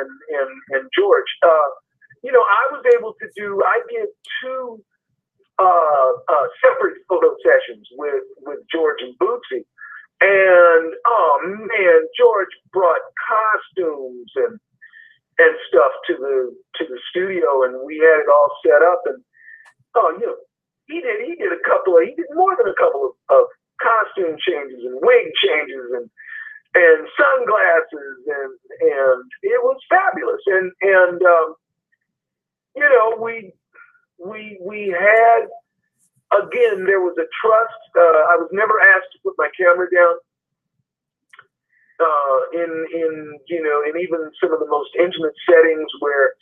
and and and George. Uh, you know, I was able to do. I did two uh, uh, separate photo sessions with with George and Bootsy, and oh man, George brought costumes and and stuff to the to the studio, and we had it all set up. And oh, you know, he did he did a couple of he did more than a couple of, of costume changes and wig changes and and sunglasses and and it was fabulous. And and um, you know, we we we had again there was a trust. Uh, I was never asked to put my camera down uh, in in you know in even some of the most intimate settings where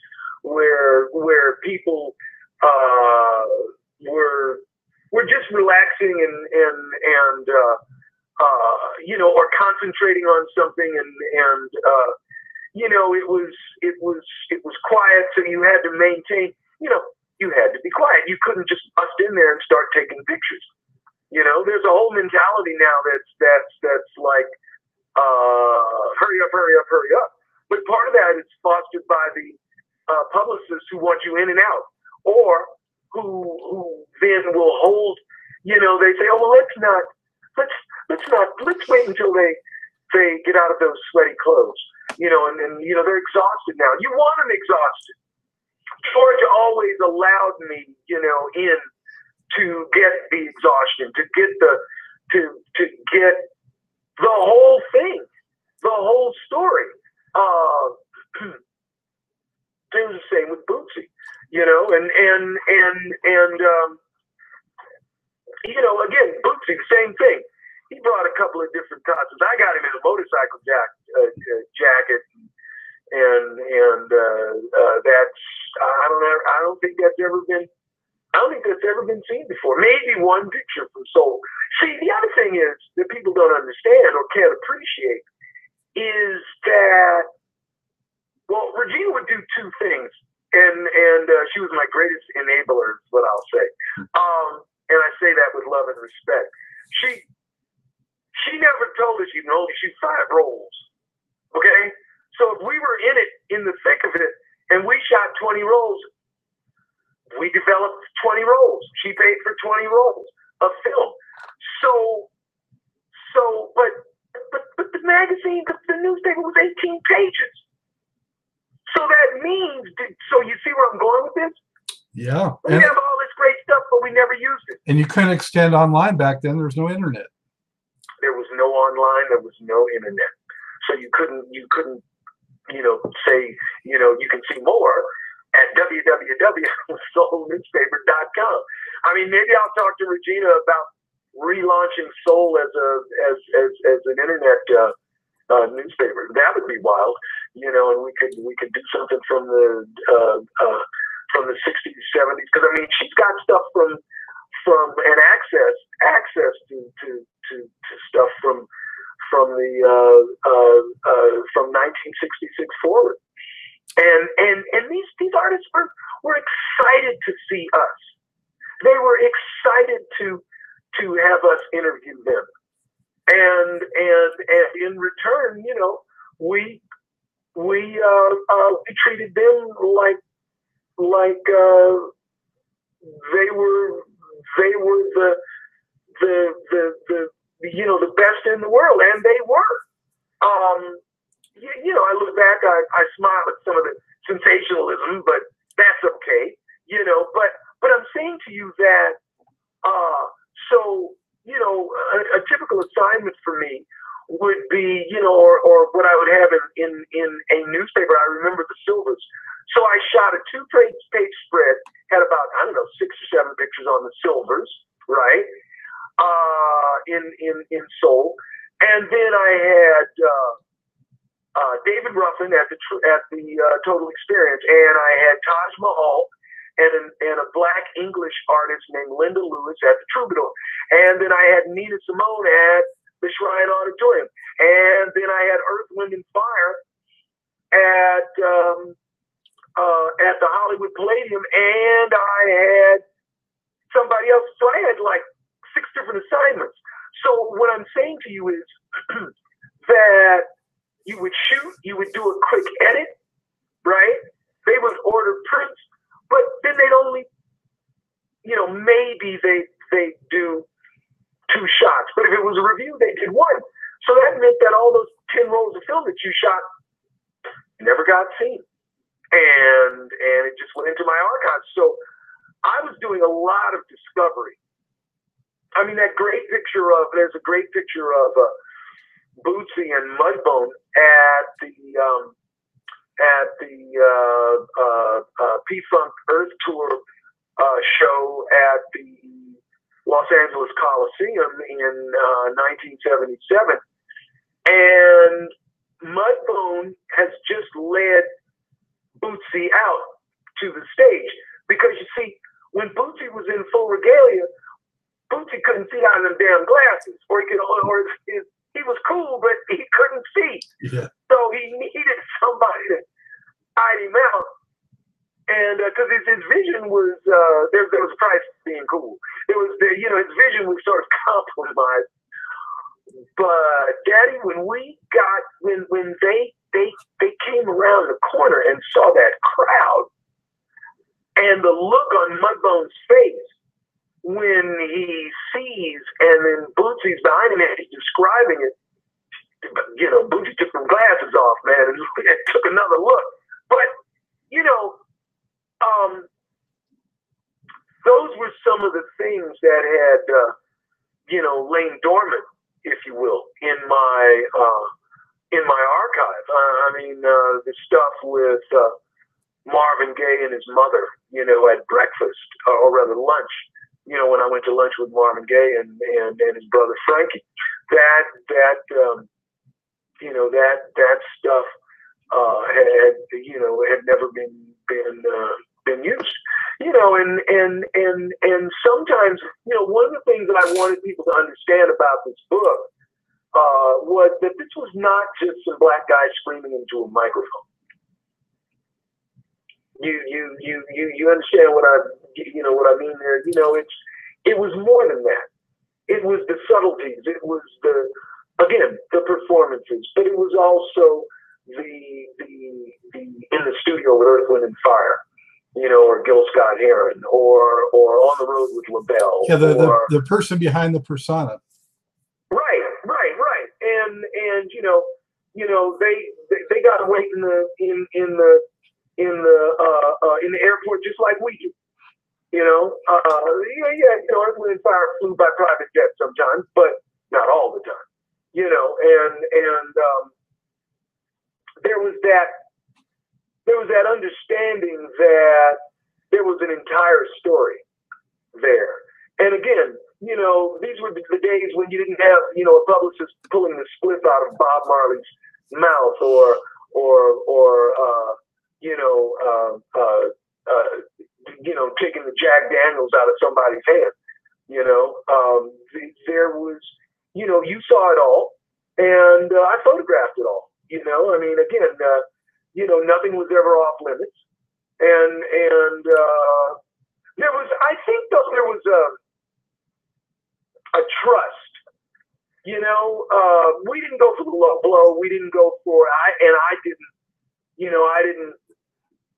where where people uh, were were just relaxing and and and uh, uh, you know or concentrating on something and and uh, you know it was it was it was quiet so you had to maintain you know you had to be quiet you couldn't just bust in there and start taking pictures you know there's a whole mentality now that's that's that's like uh, hurry up, hurry up, hurry up. But part of that is fostered by the uh, publicists who want you in and out, or who who then will hold. You know, they say, oh well, let's not, let's let's not, let's wait until they they get out of those sweaty clothes. You know, and, and you know they're exhausted now. You want them exhausted. George always allowed me, you know, in to get the exhaustion, to get the to to get the whole thing, the whole story. Uh, was the same with Bootsy, you know, and and and and um, you know, again, Bootsy, the same thing. He brought a couple of different costumes. I got him in a motorcycle jack, uh, uh, jacket, and and uh, uh, that's I don't know. I don't think that's ever been I don't think that's ever been seen before. Maybe one picture from Soul. See, the other thing is that people don't understand or can't appreciate is that, well, Regina would do two things, and and uh, she was my greatest enabler, is what I'll say. Um, and I say that with love and respect. She told us you can only shoot five rolls. Okay, so if we were in it in the thick of it and we shot 20 rolls, we developed 20 rolls. She paid for 20 rolls of film. So, so, but, but, but the magazine, the, the newspaper was 18 pages. So that means, so you see where I'm going with this? Yeah. We And, have all this great stuff, but we never used it. and you couldn't extend online back then. There's no internet. There was no online. There was no internet. So you couldn't, you couldn't, you know, say, you know, you can see more at www.soulnewspaper.com. I mean, maybe I'll talk to Regina about relaunching Soul as a as as, as an internet uh, uh, newspaper. That would be wild, you know. And we could we could do something from the uh, uh, from the '60s, '70s. Because I mean, she's got stuff from from and access access to to to, to stuff from from the uh, uh, uh, from 1966 forward and and and these these artists were were excited to see us. They were excited to to have us interview them, and and and in return, you know, we we uh, uh, we treated them like like uh, they were they were the the the the you know the best in the world, and they were. Um, you, you know, I look back, I, I smile at some of the sensationalism, but that's okay, you know. But but I'm saying to you that, uh, so you know, a, a typical assignment for me would be, you know, or, or what I would have in, in, in a newspaper. I remember the Sylvers. So I shot a two page spread, had about, I don't know, six or seven pictures on the Sylvers, right? Uh, in, in, in Soul. And then I had, uh, uh, David Ruffin at the at the uh, Total Experience, and I had Taj Mahal and an, and a black English artist named Linda Lewis at the Troubadour, and then I had Nina Simone at the Shrine Auditorium, and then I had Earth, Wind, and Fire at um, uh, at the Hollywood Palladium, and I had somebody else. So I had like six different assignments. So what I'm saying to you is that you would shoot, you would do a quick edit, right? They would order prints, but then they'd only, you know, maybe they they do two shots. But if it was a review, they did one. So that meant that all those ten rolls of film that you shot never got seen, and and it just went into my archives. So I was doing a lot of discovery. I mean, that great picture of there's a great picture of uh, Bootsy and Mudbone at the um, at the uh, uh, uh, P-Funk Earth Tour uh, show at the Los Angeles Coliseum in uh, 1977, and Mudbone has just led Bootsy out to the stage because you see, when Bootsy was in full regalia, Bootsy couldn't see out of them damn glasses, or he could, or his he was cool, but he couldn't see. Yeah. So he needed somebody to hide him out. And because uh, his, his vision was, uh, there, there was a price being cool. It was, the, you know, his vision was sort of compromised. But Daddy, when we got, when when they they they came around the corner and saw that crowd, and the look on Mudbone's face when he sees and then Bootsy's behind him and he's describing it, you know, Bootsy took some glasses off, man, and, took another look. But, you know, um, those were some of the things that had, uh, you know, lain dormant, if you will, in my uh, in my archive. Uh, I mean, uh, the stuff with uh, Marvin Gaye and his mother, you know, at breakfast or rather lunch you know, when I went to lunch with Marvin Gaye and, and, and his brother Frankie, that, that, um, you know, that, that stuff, uh, had, you know, had never been, been, uh, been used, you know, and, and, and, and sometimes, you know, one of the things that I wanted people to understand about this book, uh, was that this was not just some black guy screaming into a microphone you you you you you understand what I you know what I mean there. You know, it's it was more than that. It was the subtleties. It was the again the performances, but it was also the the the in the studio with Earth, Wind and Fire. You know, or Gil Scott Heron, or or on the road with LaBelle. Yeah, the, or, the, the person behind the persona. Right, right, right. And and you know, you know, they they, they got to wait in the in in the in the uh, uh, in the airport just like we do. You know, uh, yeah, yeah, you know, Earth, Wind, Fire flew by private jet sometimes, but not all the time. You know, and and um, there was that there was that understanding that there was an entire story there. And again, you know, these were the days when you didn't have, you know, a publicist pulling the spliff out of Bob Marley's mouth or or or uh, you know, uh, uh, uh, you know, taking the Jack Daniels out of somebody's hand. You know, um, there was, you know, you saw it all, and uh, I photographed it all. You know, I mean, again, uh, you know, nothing was ever off limits, and and uh, there was, I think, though, there was a a trust. You know, uh, we didn't go for the low blow. We didn't go for I, and I didn't. You know, I didn't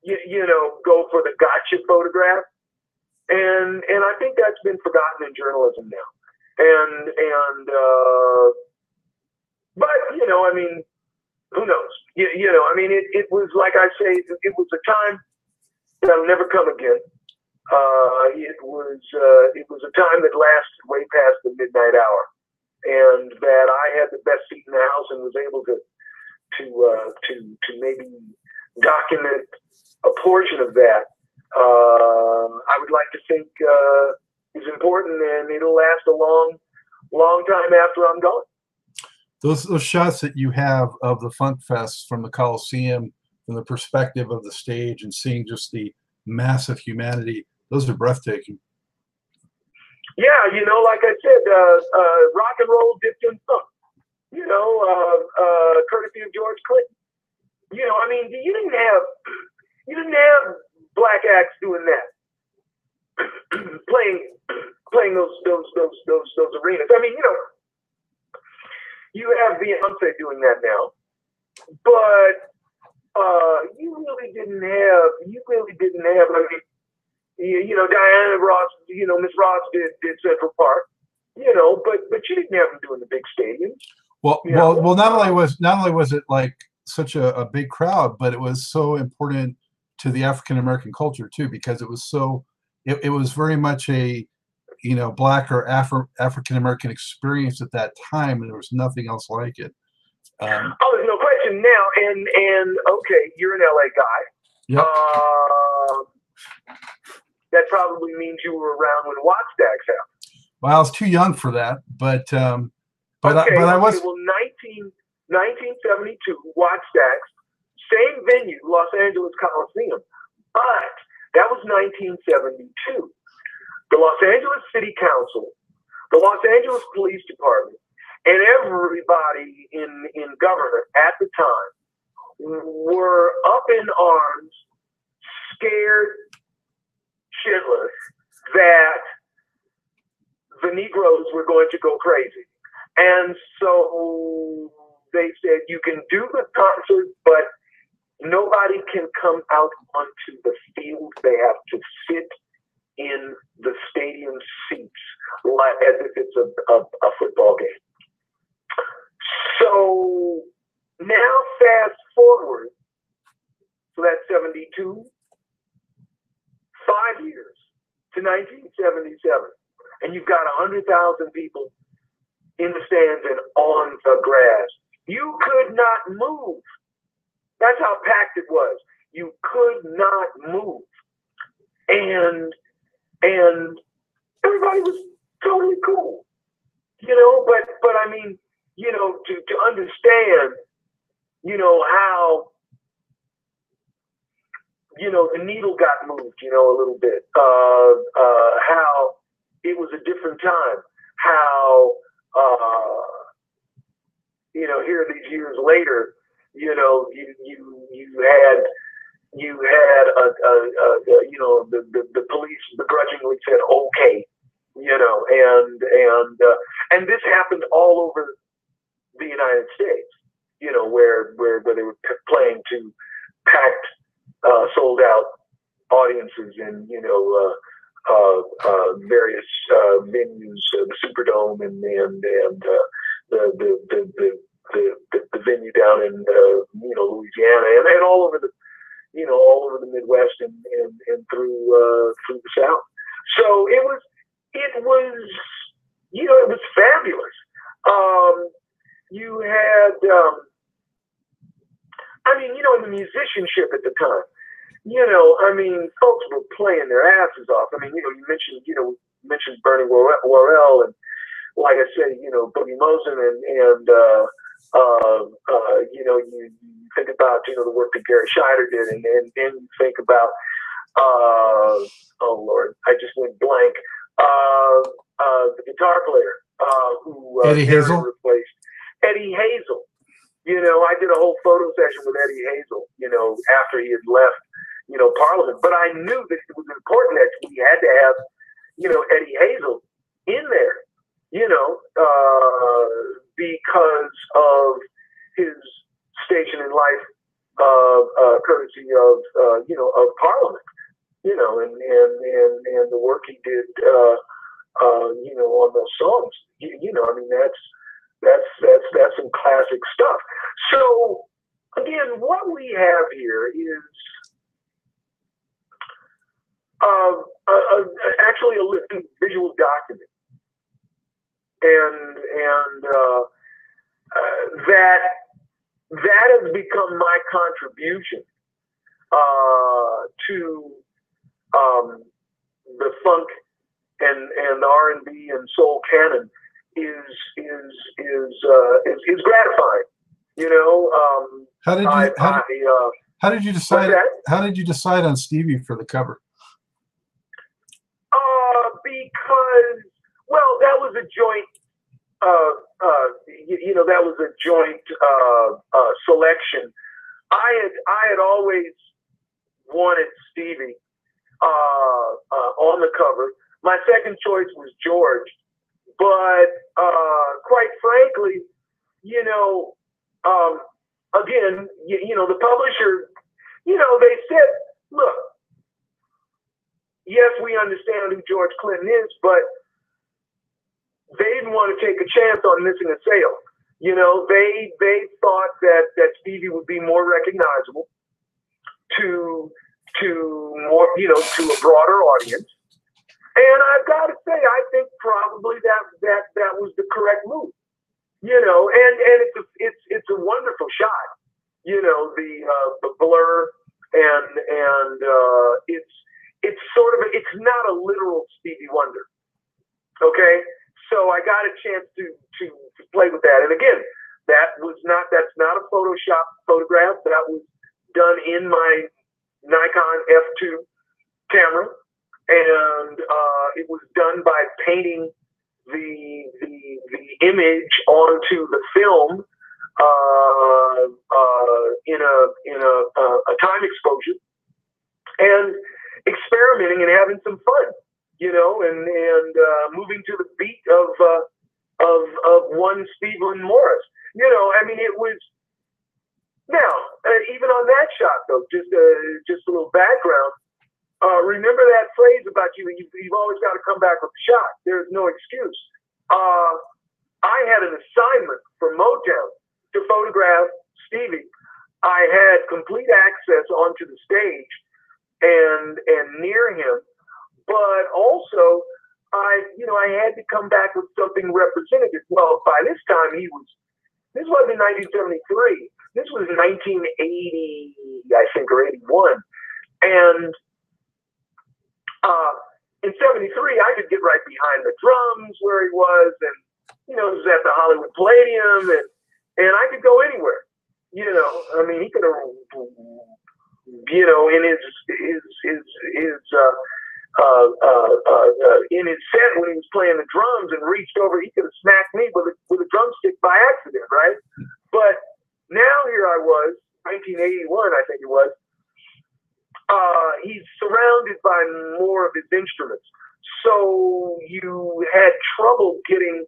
you, you know, go for the gotcha photograph. And and I think that's been forgotten in journalism now. And and uh, but you know, I mean, who knows? You, you know, I mean, it, it was like I say, it was a time that'll never come again. Uh, it was uh, it was a time that lasted way past the midnight hour, and that I had the best seat in the house and was able to to uh, to to maybe document a portion of that, uh, I would like to think uh, is important, and it'll last a long, long time after I'm gone. Those those shots that you have of the Funk Fest from the Coliseum, from the perspective of the stage, and seeing just the massive humanity, those are breathtaking. Yeah, you know, like I said, uh, uh, rock and roll dipped in funk. You know, uh, uh, courtesy of George Clinton. You know, I mean, you didn't have you didn't have black acts doing that, playing playing those those those those those arenas. I mean, you know, you have Beyonce doing that now. but uh, you really didn't have. You really didn't have. I mean, you, you know, Diana Ross. You know, Miss Ross did did Central Park. You know, but but you didn't have them doing the big stadiums. Well, well, well. Not only was not only was it like such a, a big crowd, but it was so important to the African American culture too, because it was so. It, it was very much a, you know, black or Afro African American experience at that time, and there was nothing else like it. Um, Oh, there's no question now. And and okay, you're an LA guy. Yep. Um, that probably means you were around when Wattstax happened. well, I was too young for that, but um, but I, okay, but I okay, was well 19, 1972 Wattstax, same venue, Los Angeles Coliseum, but that was 1972. The Los Angeles City Council, the Los Angeles Police Department, and everybody in in government at the time were up in arms, scared shitless that the Negroes were going to go crazy. And so they said, you can do the concert, but nobody can come out onto the field. They have to sit 2000 and, and through uh, through the South. So it was it was you know it was fabulous. Um, you had um, I mean, you know, in the musicianship at the time, you know, I mean, folks were playing their asses off. I mean, you know, you mentioned, you know, mentioned Bernie Worrell, and like I said, you know, Boogie Mosson and, and uh, uh, uh, you know, you, think about, you know, the work that Garry Shider did, and then then you think about, uh, oh Lord, I just went blank. Uh, uh, the guitar player uh, who uh, Eddie Hazel? replaced Eddie Hazel. You know, I did a whole photo session with Eddie Hazel. You know, after he had left, you know, Parliament. But I knew that it was important that we had to have, you know, Eddie Hazel in there. You know, uh, because of his station in life, uh, uh, courtesy of uh, you know of Parliament. You know, and and and and the work he did, uh, uh, you know, on those songs. You, you know, I mean, that's that's that's that's some classic stuff. So again, what we have here is uh, a, a, actually a visual document, and and uh, uh, that that has become my contribution uh, to um, the funk and and R and B and soul canon is is is uh, is, is gratifying. You know, um, how did I, you how, I did- uh, how did you decide how did you decide on Stevie for the cover? Uh, because well, that was a joint. Uh, uh, you, you know, that was a joint uh, uh, selection. I had I had always wanted Stevie on the cover. My second choice was George, but uh, quite frankly, you know, um, again, you, you know, the publisher, you know, they said, look, yes, we understand who George Clinton is, but they didn't want to take a chance on missing a sale. You know, they they thought that that Stevie would be more recognizable to to more, you know, to a broader audience. And I've got to say, I think probably that that that was the correct move. You know, and and it's a it's it's a wonderful shot. You know, the uh, the blur and and uh, it's it's sort of it's not a literal Stevie Wonder. Okay, so I got a chance to, to to play with that. And again, that was not that's not a Photoshop photograph. That was done in my Nikon F2 camera, and uh, it was done by painting the the, the image onto the film uh, uh, in a in a, a time exposure, and experimenting and having some fun you know, and and uh, moving to the beat of uh, of of one Stevland Morris. You know, I mean, it was. Now, uh, even on that shot, though, just uh, just a little background. Uh, remember that phrase about you? You've, you've always got to come back with a shot. There's no excuse. Uh, I had an assignment for Motown to photograph Stevie. I had complete access onto the stage and and near him but also I, you know, I had to come back with something representative. Well, by this time he was, this wasn't 1973. This was 1980, I think, or 81. And uh, in 73, I could get right behind the drums where he was. And, you know, it was at the Hollywood Palladium. And, and I could go anywhere. You know, I mean, he could have, you know, in his, his, his, his, uh, uh, uh, uh, in his set when he was playing the drums and reached over, he could have smacked me with a, with a drumstick by accident, right? But now here I was, 1981, I think it was. Uh, he's surrounded by more of his instruments, so you had trouble getting,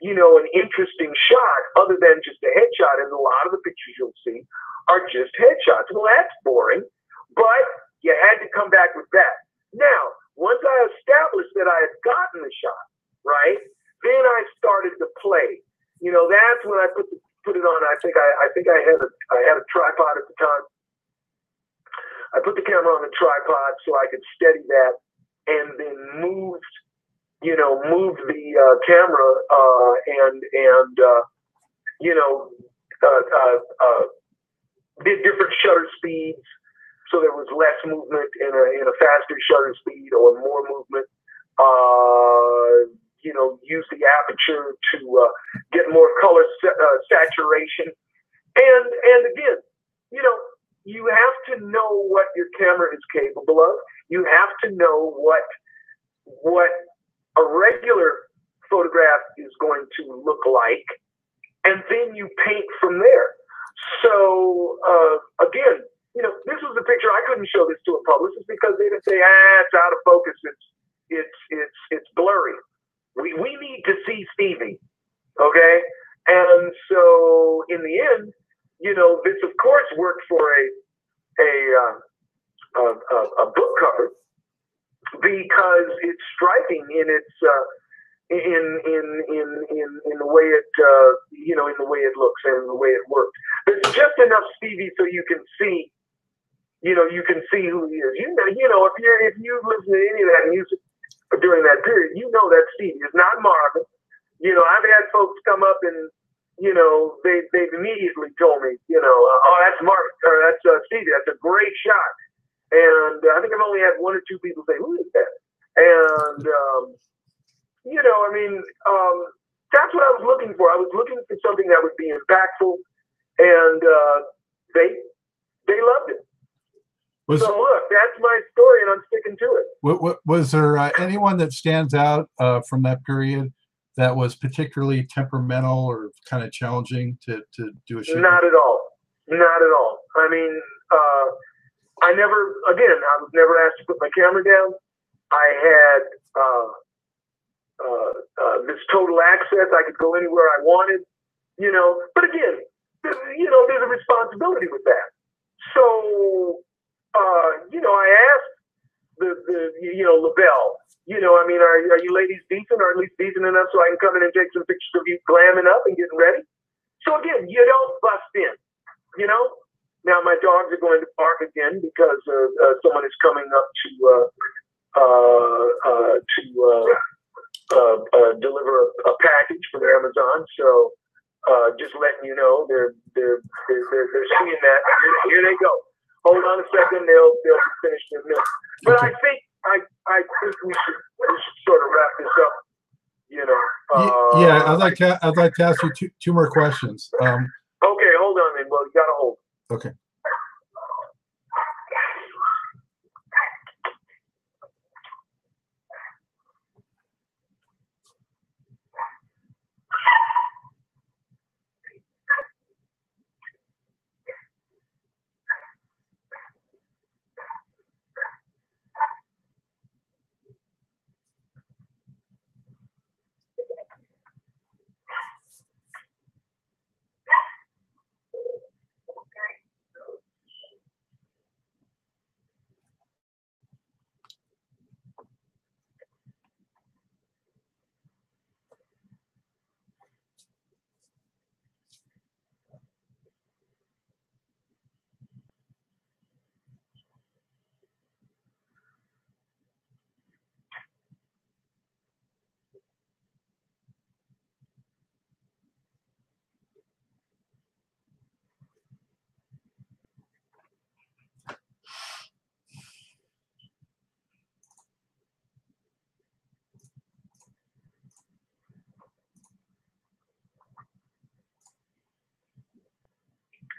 you know, an interesting shot other than just a headshot. And a lot of the pictures you'll see are just headshots. Well, that's boring, but you had to come back with that. Now, once I established that I had gotten the shot, right, then I started to play. You know, that's when I put the, put it on. I think I, I think I had a I had a tripod at the time. I put the camera on the tripod so I could steady that, and then moved, you know, moved the uh, camera uh, and and uh, you know, uh, uh, uh, did different shutter speeds so there was less movement in a, in a faster shutter speed or more movement. You know, use the aperture to uh, get more color uh, saturation. And and again, you know, you have to know what your camera is capable of. You have to know what what a regular photograph is going to look like, and then you paint from there. So uh, again, you know, this was a picture I couldn't show this to a publicist because they'd say, ah, it's out of focus. It's it's it's it's blurry. We we need to see Stevie, okay? And so in the end, you know, this of course worked for a a uh, a, a, a book cover because it's striking in its uh, in in in in in the way it uh, you know in the way it looks and the way it works. There's just enough Stevie so you can see you know, you can see who he is. You know, you know, if you if you listen to any of that music during that period, you know that Stevie. It's not Marvin. You know, I've had folks come up and you know they they've immediately told me, you know, uh, oh that's Marvin or that's uh, Stevie. That's a great shot. And uh, I think I've only had one or two people say, who is that? And um, you know, I mean, um, that's what I was looking for. I was looking for something that would be impactful, and uh, they they loved it. Was, so look, that's my story, and I'm sticking to it. What, what, was there uh, anyone that stands out uh, from that period that was particularly temperamental or kind of challenging to, to do a shoot? Not at all. Not at all. I mean, uh, I never, again, I was never asked to put my camera down. I had uh, uh, uh, this total access. I could go anywhere I wanted, you know. But again, you know, there's a responsibility with that. So, uh, you know, I asked the, the you know, LaBelle, you know, I mean, are, are you ladies decent or at least decent enough so I can come in and take some pictures of you glamming up and getting ready? So again, you don't bust in, you know? Now my dogs are going to bark again because uh, uh, someone is coming up to uh, uh, to uh, uh, uh, deliver a, a package from Amazon. So uh, just letting you know they're they're they're they're, they're seeing that. Here, here they go. Hold on a second. They'll they'll finish their meal. But I think I I think we should we should sort of wrap this up. You know. Ye- Uh, yeah, I'd like to, I'd like to ask you two, two more questions. Um, Okay, hold on, then. Well, you gotta hold. okay.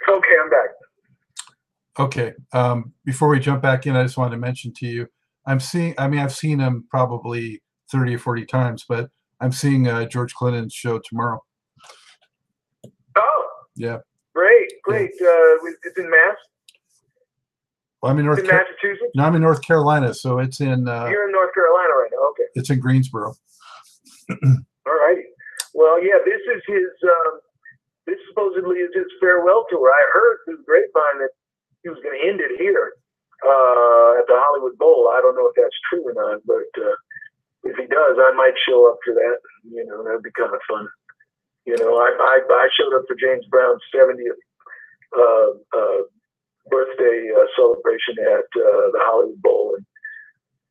Okay, I'm back. Okay. Um, before we jump back in, I just wanted to mention to you, I'm seeing, I mean, I've seen him probably 30 or 40 times, but I'm seeing uh, George Clinton's show tomorrow. Oh, Yeah. great, great. Uh, it's in Mass. Well, I'm in North, in Car- Massachusetts. no, I'm in North Carolina, so it's in, uh, You're in North Carolina right now. Okay. it's in Greensboro. All righty. Well, yeah, this is his. Um, this supposedly is his farewell tour. I heard through the grapevine that he was going to end it here uh, at the Hollywood Bowl. I don't know if that's true or not, but uh, if he does, I might show up for that. You know, that'd be kind of fun. You know, I I, I showed up for James Brown's 70th uh, uh, birthday uh, celebration at uh, the Hollywood Bowl, and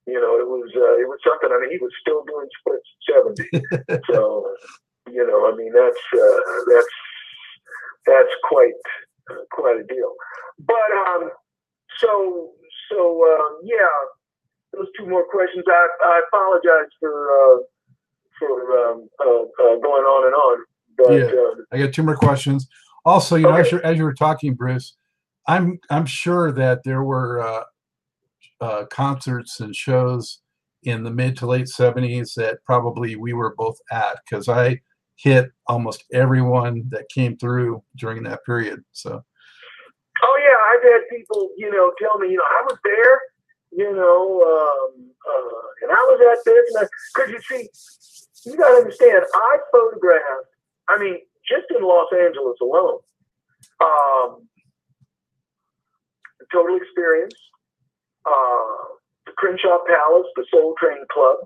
you know, it was uh, it was something. I mean, he was still doing splits at 70. so, you know, I mean, that's uh, that's that's quite uh, quite a deal. But um, so so um, yeah, those two more questions. I I apologize for uh, for um, uh, uh, going on and on, but Yeah. uh, I got two more questions. Also, you know, as, you as you were talking, Bruce, I'm I'm sure that there were uh, uh, concerts and shows in the mid to late '70s that probably we were both at because I hit almost everyone that came through during that period. So Oh yeah, I've had people, you know, tell me, you know, I was there, you know, um, uh, and I was at this, and because you see, you got to understand, I photographed. I mean, just in Los Angeles alone, um, Total Experience, uh, the Crenshaw Palace, the Soul Train Club.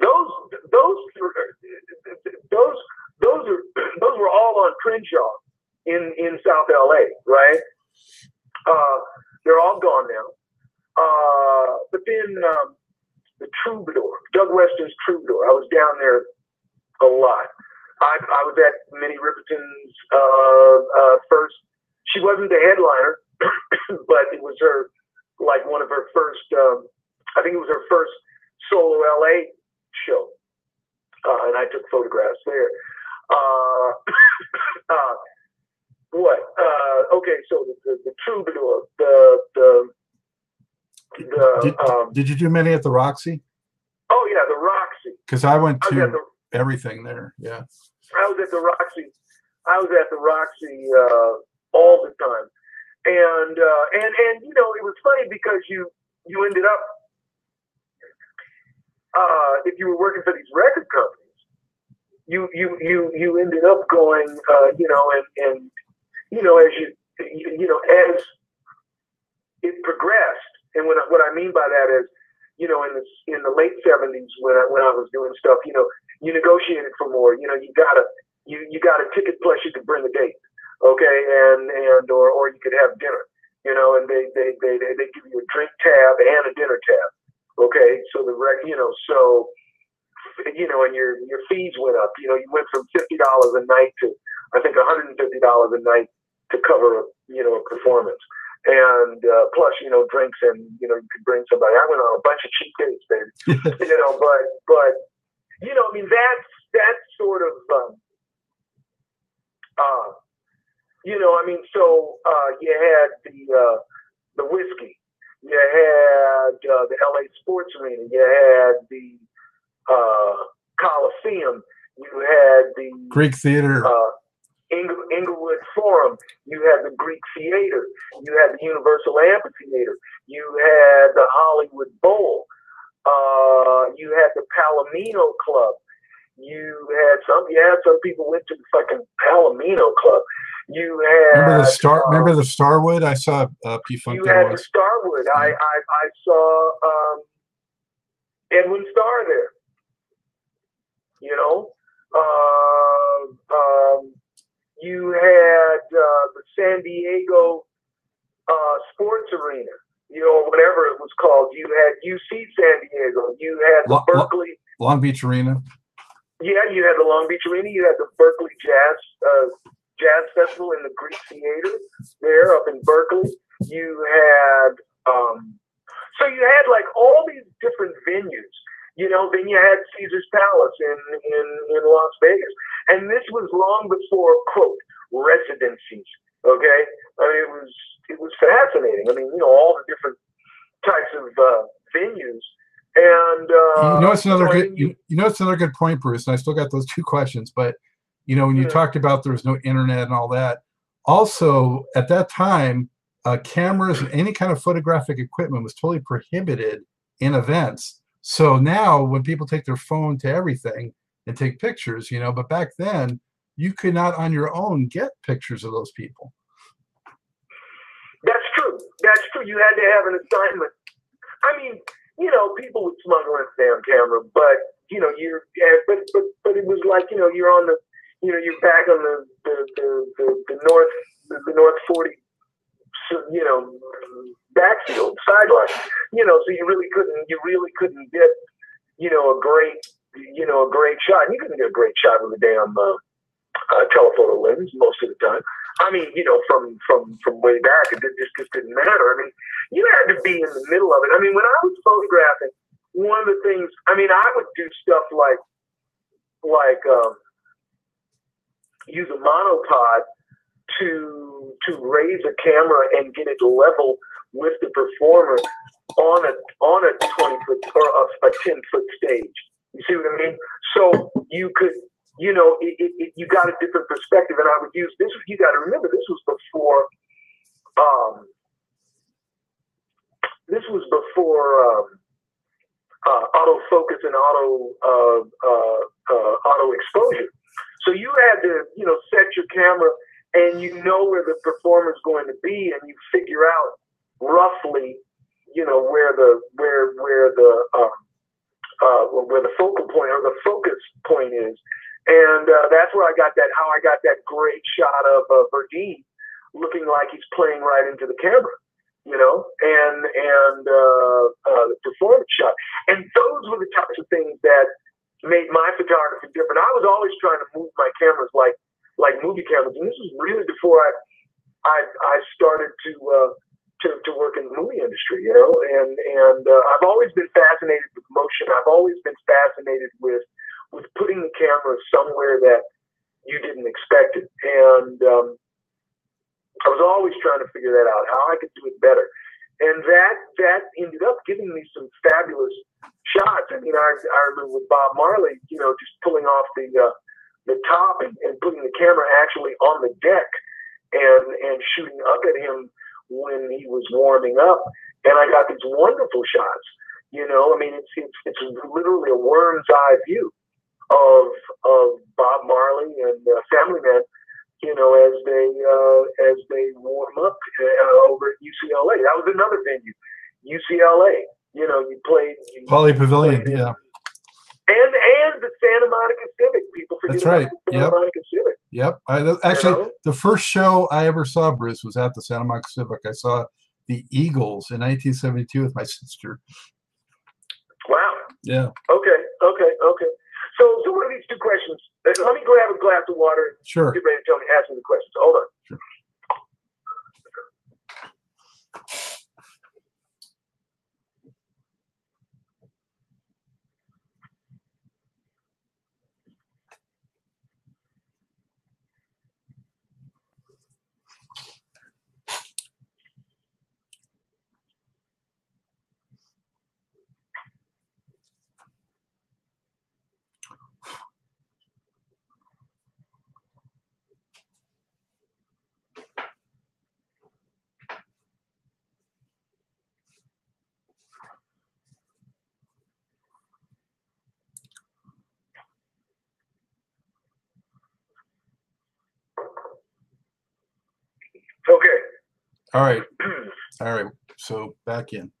Those, those, those, those are those were all on Crenshaw in in South LA, right? Uh, they're all gone now. Uh, but then um, the Troubadour, Doug Weston's Troubadour, I was down there a lot. I, I was at Minnie Riperton's uh, uh, first. She wasn't the headliner, but it was her, like one of her first. Um, I think it was her first solo LA show, uh, and I took photographs there. Uh, uh, what? Uh, okay, so the, the, the troubadour, the the the did, um, did you do many at the Roxy? oh yeah, the Roxy. Because I went I to the everything there. Yeah. I was at the Roxy. I was at the Roxy uh, all the time, and uh, and and you know it was funny because you you ended up uh, if you were working for these record companies, you you you you ended up going uh, you know and and you know, as you, you know, as it progressed, and when, what I mean by that is, you know, in the in the late seventies when I when I was doing stuff, you know, you negotiated for more. You know, you got a you you got a ticket plus you could bring a date, okay, and and or or you could have dinner, you know, and they they they they, they give you a drink tab and a dinner tab, okay. So the you know, so you know, and your your fees went up. You know, you went from fifty dollars a night to I think one hundred and fifty dollars a night to cover you know a performance and uh, plus you know drinks and you know you could bring somebody. I went on a bunch of cheap dates, baby. you know, but but you know, I mean that's that's sort of um, uh, you know, I mean, so uh, you had the uh, the whiskey, you had uh, the L.A. Sports Arena, you had the uh, Coliseum, you had the Greek Theater. Uh, Inglewood Forum, you had the Greek Theater, you had the Universal Amphitheater, you had the Hollywood Bowl, uh, you had the Palomino Club, you had some, yeah, some people went to the fucking Palomino Club. You had remember the star. Uh, remember the Starwood? I saw uh, P Funk. You had the Starwood. I, I I saw um, Edwin Starr there. You know, uh, um, you had uh, the San Diego uh, Sports Arena, you know, whatever it was called. You had UC San Diego. You had the Lo- Berkeley Long Beach Arena. Yeah, you had the Long Beach Arena. You had the Berkeley Jazz uh, Jazz Festival in the Greek Theater there up in Berkeley. You had um, so you had like all these different venues you know, then you had Caesar's Palace in, in, in Las Vegas. And this was long before, quote, residencies. Okay? I mean, it was it was fascinating. I mean, you know, all the different types of uh, venues. And uh, you know, it's another good. You, you know, it's another good point, Bruce. And I still got those two questions. But you know, when you yeah. talked about there was no internet and all that, also at that time, uh, cameras and any kind of photographic equipment was totally prohibited in events. So now when people take their phone to everything and take pictures, you know, but back then you could not on your own get pictures of those people. That's true. That's true. You had to have an assignment. I mean, you know, people would smuggle in a damn camera, but you know, you're but but but it was like, you know, you're on the you know, you're back on the the the, the, the north the, the north forty you know, backfield, sideline. You know, so you really couldn't, you really couldn't get, you know, a great, you know, a great shot. You couldn't get a great shot with a damn uh, uh, telephoto lens most of the time. I mean, you know, from from from way back, it just just didn't matter. I mean, you had to be in the middle of it. I mean, when I was photographing, one of the things, I mean, I would do stuff like like um, use a monopod to to raise a camera and get it level with the performer on a on a 20 foot or a, a 10 foot stage. You see what I mean? So you could, you know, it, it, it, you got a different perspective, and I would use this. You got to remember, this was before. Um, this was before um, uh, autofocus and auto uh, uh, uh auto exposure. So you had to, you know, set your camera and you know where the performer is going to be, and you figure out roughly, you know, where the where where the um, uh, where the focal point or the focus point is, and uh, that's where I got that how I got that great shot of uh, Verdine looking like he's playing right into the camera, you know, and and uh, uh, the performance shot, and those were the types of things that made my photography different. I was always trying to move my cameras like like movie cameras. And this was really before I I, I started to, uh, to to work in the movie industry, you know. And and uh, I've always been fascinated with motion. I've always been fascinated with with putting the camera somewhere that you didn't expect it. And um, I was always trying to figure that out, how I could do it better. And that that ended up giving me some fabulous shots. I mean, I, I remember with Bob Marley, you know, just pulling off the uh, top and, and putting the camera actually on the deck and and shooting up at him when he was warming up. And I got these wonderful shots. You know, I mean, it's it's, it's literally a worm's eye view of of Bob Marley and uh, Family Man you know, as they uh, as they warm up uh, over at UCLA. That was another venue, UCLA. You know, you played you Pauley Pavilion, played yeah. And and the Santa Monica Civic. People forget That's right. Santa Yep. Monica Civic. Yep. I, actually, know? the first show I ever saw Bruce was at the Santa Monica Civic. I saw the Eagles in 1972 with my sister. Wow. Yeah. Okay. Okay. Okay. So, so what are these two questions? Uh, Let me grab a glass of water and Sure. get ready to tell me ask me the questions. Hold on. Sure. Okay. All right. All right. So back in.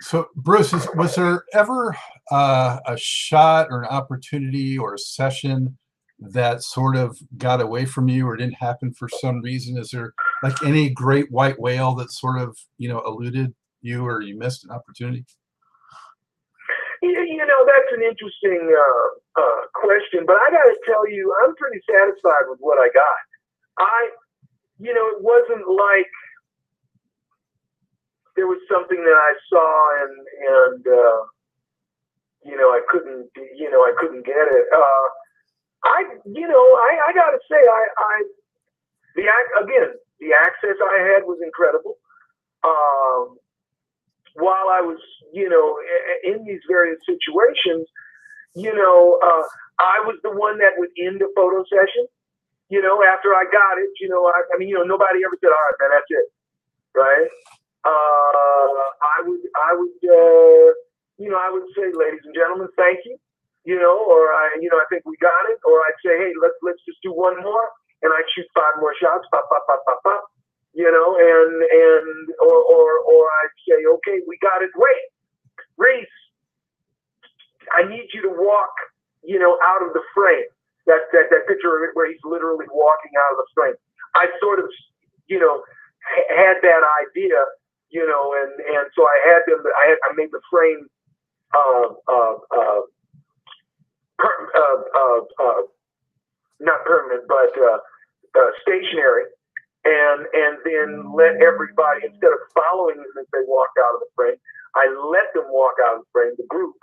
So Bruce, is, was there ever uh, a shot or an opportunity or a session that sort of got away from you or didn't happen for some reason? Is there like any great white whale that sort of you know eluded you or you missed an opportunity? You, you know, that's an interesting uh, uh, question, but I got to tell you, I'm pretty satisfied with what I got. I, you know, it wasn't like there was something that I saw and and uh, you know I couldn't you know I couldn't get it. Uh, I you know I, I got to say I, I the again the access I had was incredible. Um, while I was you know in these various situations, you know uh, I was the one that would end a photo session. You know after I got it, you know I, I mean you know nobody ever said all right man that's it, right? uh, I would, I would, uh, you know, I would say, ladies and gentlemen, thank you, you know, or I, you know, I think we got it, or I'd say, hey, let's let's just do one more, and I'd shoot five more shots, pop, pop, pop, pop, pop, you know, and and or or or I'd say, okay, we got it, wait, Reese, I need you to walk, you know, out of the frame. That that that picture of it where he's literally walking out of the frame. I sort of, you know, ha- had that idea you know, and and so I had them. I had I made the frame, uh, uh, per, not permanent, but uh, uh, stationary, and and then let everybody instead of following them as they walked out of the frame, I let them walk out of the frame, the group,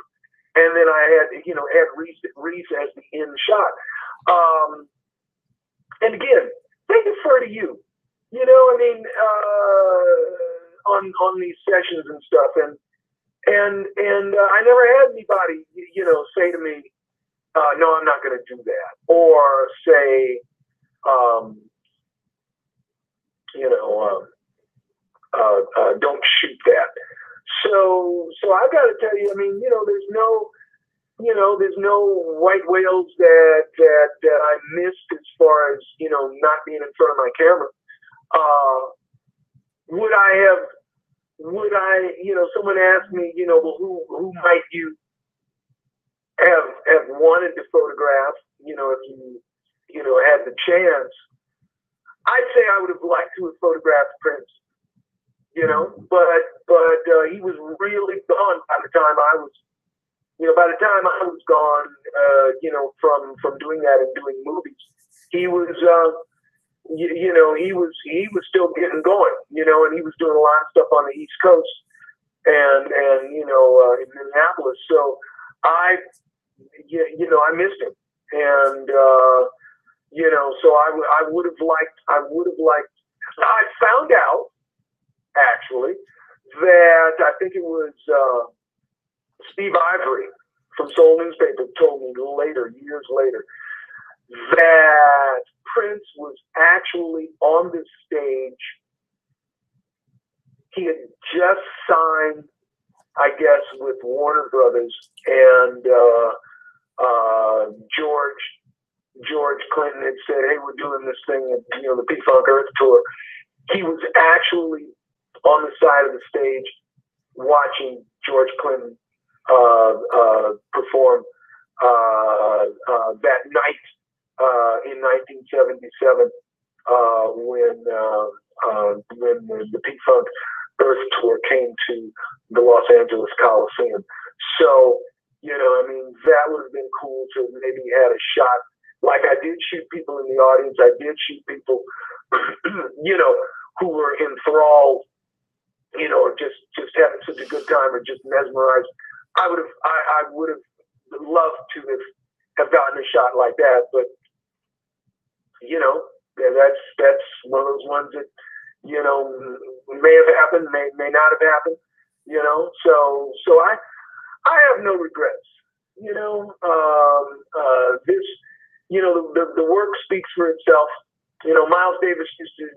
and then I had you know had Reese Reese as the end shot. Um, and again, they defer to you. You know, I mean. Uh, on on these sessions and stuff and and and uh, I never had anybody you know say to me uh, no I'm not going to do that or say um, you know uh, uh, uh, don't shoot that so so I've got to tell you I mean you know there's no you know there's no white whales that that that I missed as far as you know not being in front of my camera. Uh, would I have would I you know someone asked me you know well who who might you have have wanted to photograph you know if you you know had the chance? I'd say I would have liked to have photographed Prince you know but but uh, he was really gone by the time I was you know by the time I was gone uh, you know from from doing that and doing movies he was uh, you, you know, he was he was still getting going, you know, and he was doing a lot of stuff on the East Coast and and you know uh, in Minneapolis. So I, you, you know, I missed him, and uh, you know, so I, w- I would have liked I would have liked. I found out actually that I think it was uh, Steve Ivory from Soul Newspaper told me later, years later, that Prince was actually on the stage. He had just signed, I guess, with Warner Brothers, and uh, uh, George George Clinton had said, "Hey, we're doing this thing, you know, the P Funk Earth tour." He was actually on the side of the stage watching George Clinton perform uh, uh that night uh, in 1977 uh, when when the, the P Funk Earth tour came to the Los Angeles Coliseum. So, you know, I mean, that would have been cool to maybe had a shot. Like I did shoot people in the audience. I did shoot people, you know, who were enthralled, you know, just just having such a good time or just mesmerized. I would have, I, I would have loved to have have gotten a shot like that, but you know, that's that's one of those ones that you know may have happened, may may not have happened. You know, so so I I have no regrets. You know, um, uh, this you know the, the work speaks for itself. You know, Miles Davis used to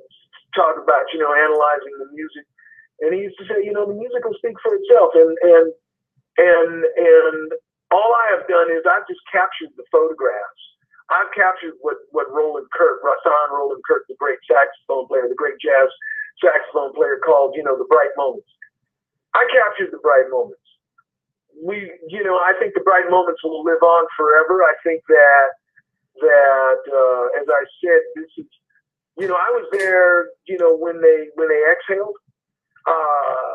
talk about you know analyzing the music, and he used to say you know the music will speak for itself, and and and and all I have done is I've just captured the photographs. I've captured what, what Roland Kirk, Rahsaan Roland Kirk, the great saxophone player, the great jazz saxophone player called, you know, the bright moments. I captured the bright moments. We, you know, I think the bright moments will live on forever. I think that, that, uh, as I said, this is, you know, I was there, you know, when they, when they exhaled, uh,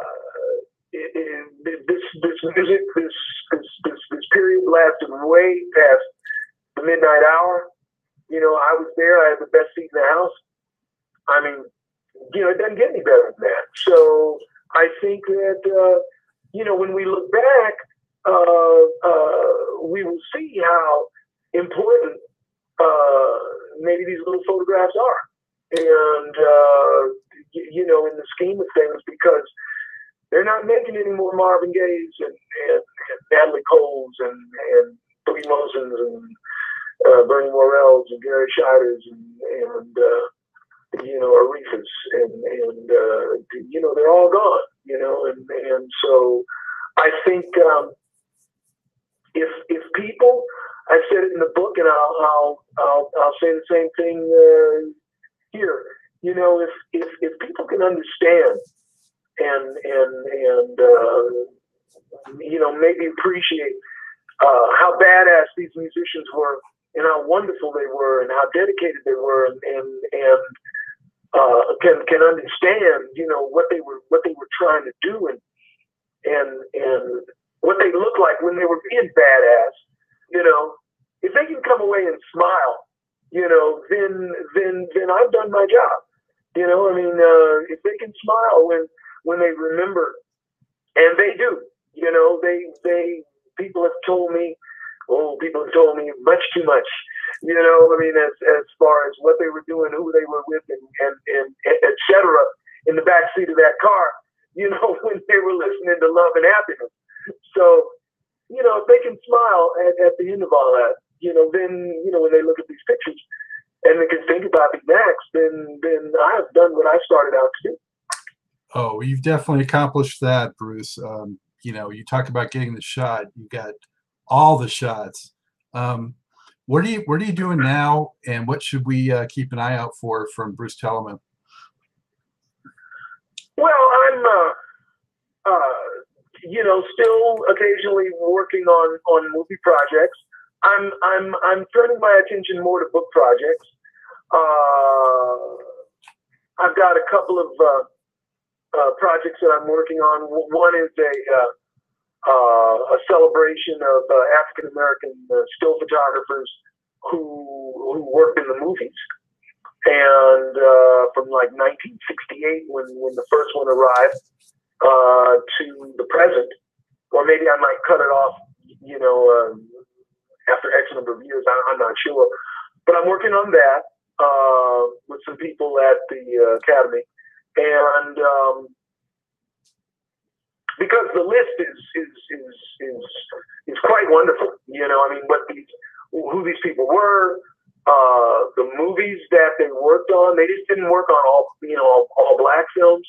this, this music, this, this, this, this period lasted way past the midnight hour. You know, I was there. I had the best seat in the house. I mean, you know, it doesn't get any better than that. So I think that, uh, you know, when we look back, uh, uh, we will see how important uh, maybe these little photographs are. And, uh, you, you know, in the scheme of things, because they're not making any more Marvin Gayes and, and, and Natalie Coles and, and Boogie Mossons and uh, Bernie Worrells and Garry Shiders and, and uh, you know, Aretha's and, and uh, you know, they're all gone, you know, and, and so I think um, if, if people, I said it in the book and I'll, I'll, I'll, I'll say the same thing uh, here, you know, if, if, if people can understand and, and, and, uh, you know, maybe appreciate uh, how badass these musicians were and how wonderful they were and how dedicated they were and and, and uh, can can understand you know what they were what they were trying to do and and and what they looked like when they were being badass you know. If they can come away and smile you know then then then I've done my job you know. I mean uh, if they can smile when when they remember and they do you know they they people have told me oh, people have told me much too much. You know, I mean, as as far as what they were doing, who they were with, and and, and et cetera, in the back seat of that car. You know, when they were listening to Love and Happiness. So, you know, if they can smile at, at the end of all that, you know, then you know when they look at these pictures and they can think about me next, then then I have done what I started out to do. Oh, you've definitely accomplished that, Bruce. Um, you know, you talk about getting the shot. You got all the shots. Um, what are you What are you doing now, and what should we uh, keep an eye out for from Bruce Talamon? Well, I'm, uh, uh, you know, still occasionally working on on movie projects. I'm I'm I'm turning my attention more to book projects. Uh, I've got a couple of uh, projects that I'm working on. One is a uh, uh, a celebration of uh, African American uh, still photographers who who worked in the movies. And from like 1968, when when the first one arrived, to the present, or maybe I might cut it off, you know, after X number of years. I, I'm not sure, but I'm working on that with some people at the Academy, and um, because the list is is is is is quite wonderful. You know, I mean, what these who these people were, uh, the movies that they worked on. They just didn't work on all you know all, all black films.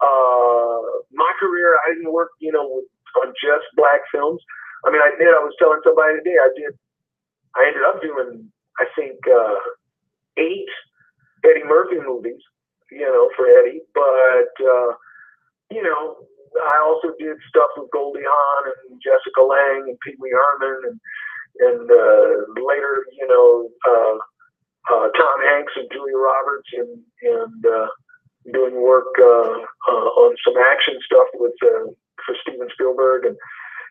Uh, my career, I didn't work you know with, on just black films. I mean, I did. I was telling somebody today. I did. I ended up doing. I think, uh, eight Eddie Murphy movies, you know, for Eddie. But, uh, you know, I also did stuff with Goldie Hawn and Jessica Lange and Pee Wee Herman and, and uh, later, you know, uh, uh, Tom Hanks and Julia Roberts and, and uh, doing work uh, uh, on some action stuff with uh, for Steven Spielberg and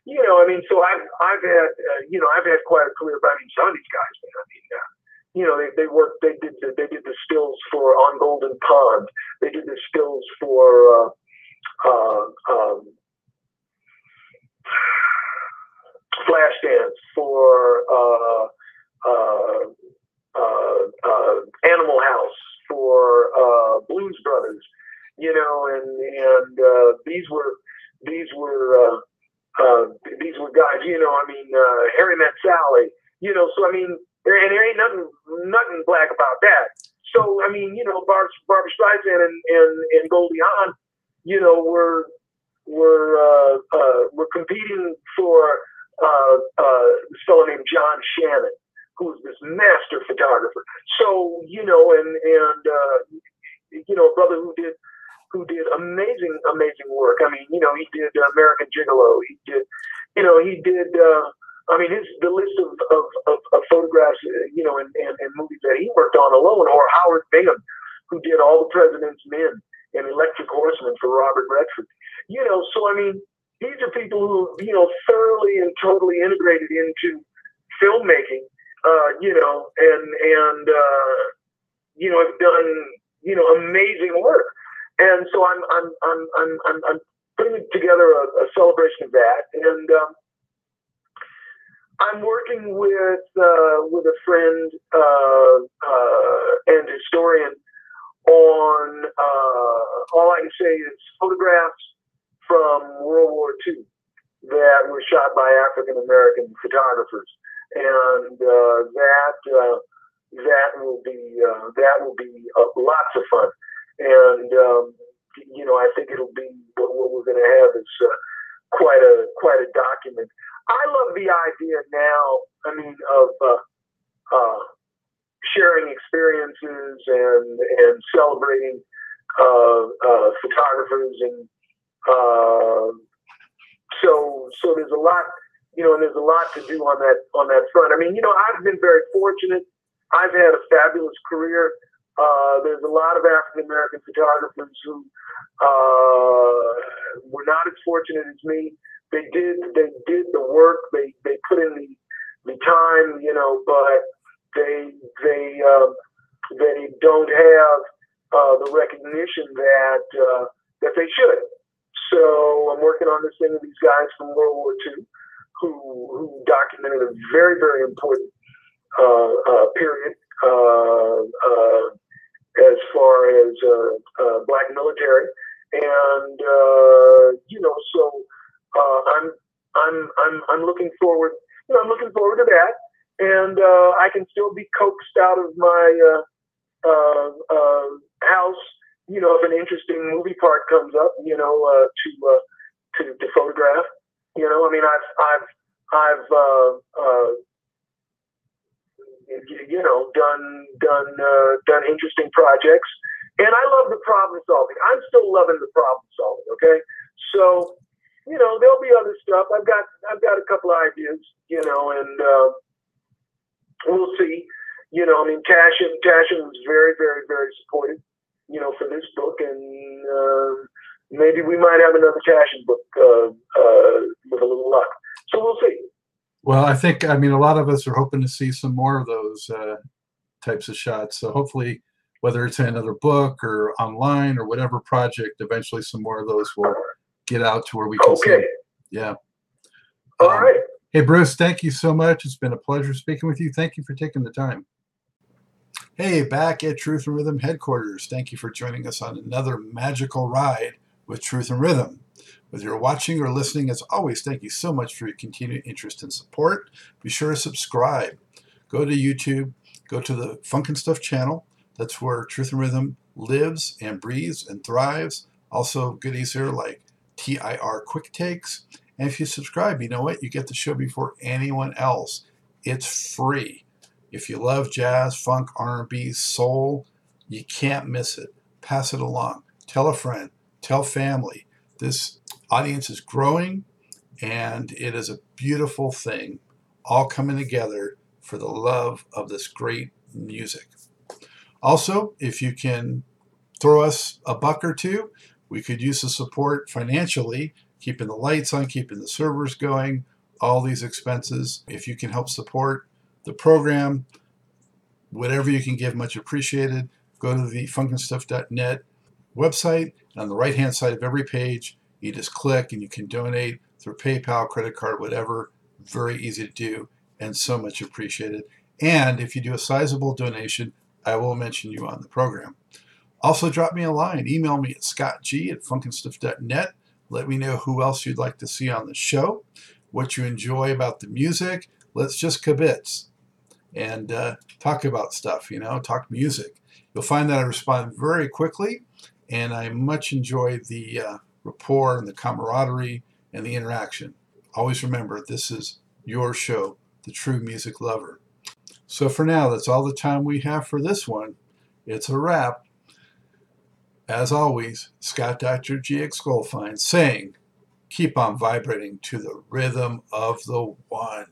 you know I mean so I've I've had uh, you know I've had quite a career but I mean some of these guys man I mean uh, you know they they worked they did the, they did the stills for On Golden Pond they did the stills for uh, uh, um, Flashdance for uh, uh, uh, uh, Animal House for Blues Brothers, you know, and and these were these were these were guys, you know. I mean, Harry Met Sally, you know. So I mean, and there ain't nothing nothing black about that. So I mean, you know, Bar, Barbra Streisand and and, and Goldie Hawn, you know, were were uh, uh, were competing for uh, uh, this fellow named John Shannon who's this master photographer. So you know, and and uh, you know, a brother who did who did amazing, amazing work. I mean, you know, he did American Gigolo. He did, you know, he did. Uh, I mean, his the list of of, of, of photographs, uh, you know, and, and, and movies that he worked on alone, or Howard Bingham, who did all the President's Men and Electric Horseman for Robert Redford. You know, so I mean, these are people who you know thoroughly and totally integrated into filmmaking uh, you know, and and uh, you know, have done you know amazing work. And so I'm I'm I'm I'm I'm, I'm putting together a, a, celebration of that, and um, I'm working with uh, with a friend uh, uh, and historian on uh, all I can say is photographs from World War II that were shot by African American photographers and uh, that that will be that will be lots of fun. And um, you know, I think it'll be what, what we're going to have is quite a quite a document. I love the idea now. I mean, of sharing experiences and and celebrating uh, uh, photographers and uh, so so there's a lot you know, and there's a lot to do on that on that front. I mean, you know, I've been very fortunate. I've had a fabulous career. Uh, there's a lot of African American photographers who uh, were not as fortunate as me. They did they did the work. They they put in the the time, you know, but they they um, they don't have uh, the recognition that uh, that they should. So I'm working on this thing with these guys from World War II who, who documented a very, very important uh, uh, period uh, uh, as far as uh, black military. And, you know, so I'm, I'm, I'm, I'm looking forward, you know, I'm looking forward to that. And I can still be coaxed out of my house you know, if an interesting movie part comes up, you know, uh, to, uh, to to photograph. You know, I mean, I've I've I've uh, uh, you know done done uh, done interesting projects, and I love the problem solving. I'm still loving the problem solving. Okay, so you know there'll be other stuff. I've got I've got a couple of ideas. You know, and uh, we'll see. You know, I mean, Taschen Taschen was very very very supportive. You know, for this book, and uh, maybe we might have another Taschen book uh, uh, with a little luck. So we'll see. Well, I think I mean a lot of us are hoping to see some more of those uh, types of shots. So hopefully, whether it's another book or online or whatever project, eventually some more of those will get out to where we can okay. see. Yeah. All um, right. Hey Bruce, thank you so much. It's been a pleasure speaking with you. Thank you for taking the time. Hey, back at Truth and Rhythm headquarters. Thank you for joining us on another magical ride with Truth and Rhythm. Whether you're watching or listening, as always, thank you so much for your continued interest and support. Be sure to subscribe. Go to YouTube, go to the Funk and Stuff channel. That's where Truth and Rhythm lives and breathes and thrives. Also, goodies here like TIR Quick Takes. And if you subscribe, you know what? You get the show before anyone else. It's free. If you love jazz, funk, R&B, soul, you can't miss it. Pass it along. Tell a friend. Tell family. This audience is growing, and it is a beautiful thing, all coming together for the love of this great music. Also, if you can throw us a buck or two, we could use the support financially, keeping the lights on, keeping the servers going, all these expenses. If you can help support the program, whatever you can give, much appreciated. Go to the funkinstuff.net website. And on the right hand side of every page, you just click and you can donate through PayPal, credit card, whatever. Very easy to do and so much appreciated. And if you do a sizable donation, I will mention you on the program. Also, drop me a line. Email me at scottg at funkinstuff.net. Let me know who else you'd like to see on the show, what you enjoy about the music. Let's just kibitz and uh, talk about stuff, you know, talk music. You'll find that I respond very quickly, and I much enjoy the uh, rapport and the camaraderie and the interaction. Always remember, this is your show, The True Music Lover. So for now, that's all the time we have for this one. It's a wrap. As always, Scott Dr. GX Goldfine saying, keep on vibrating to the rhythm of the one.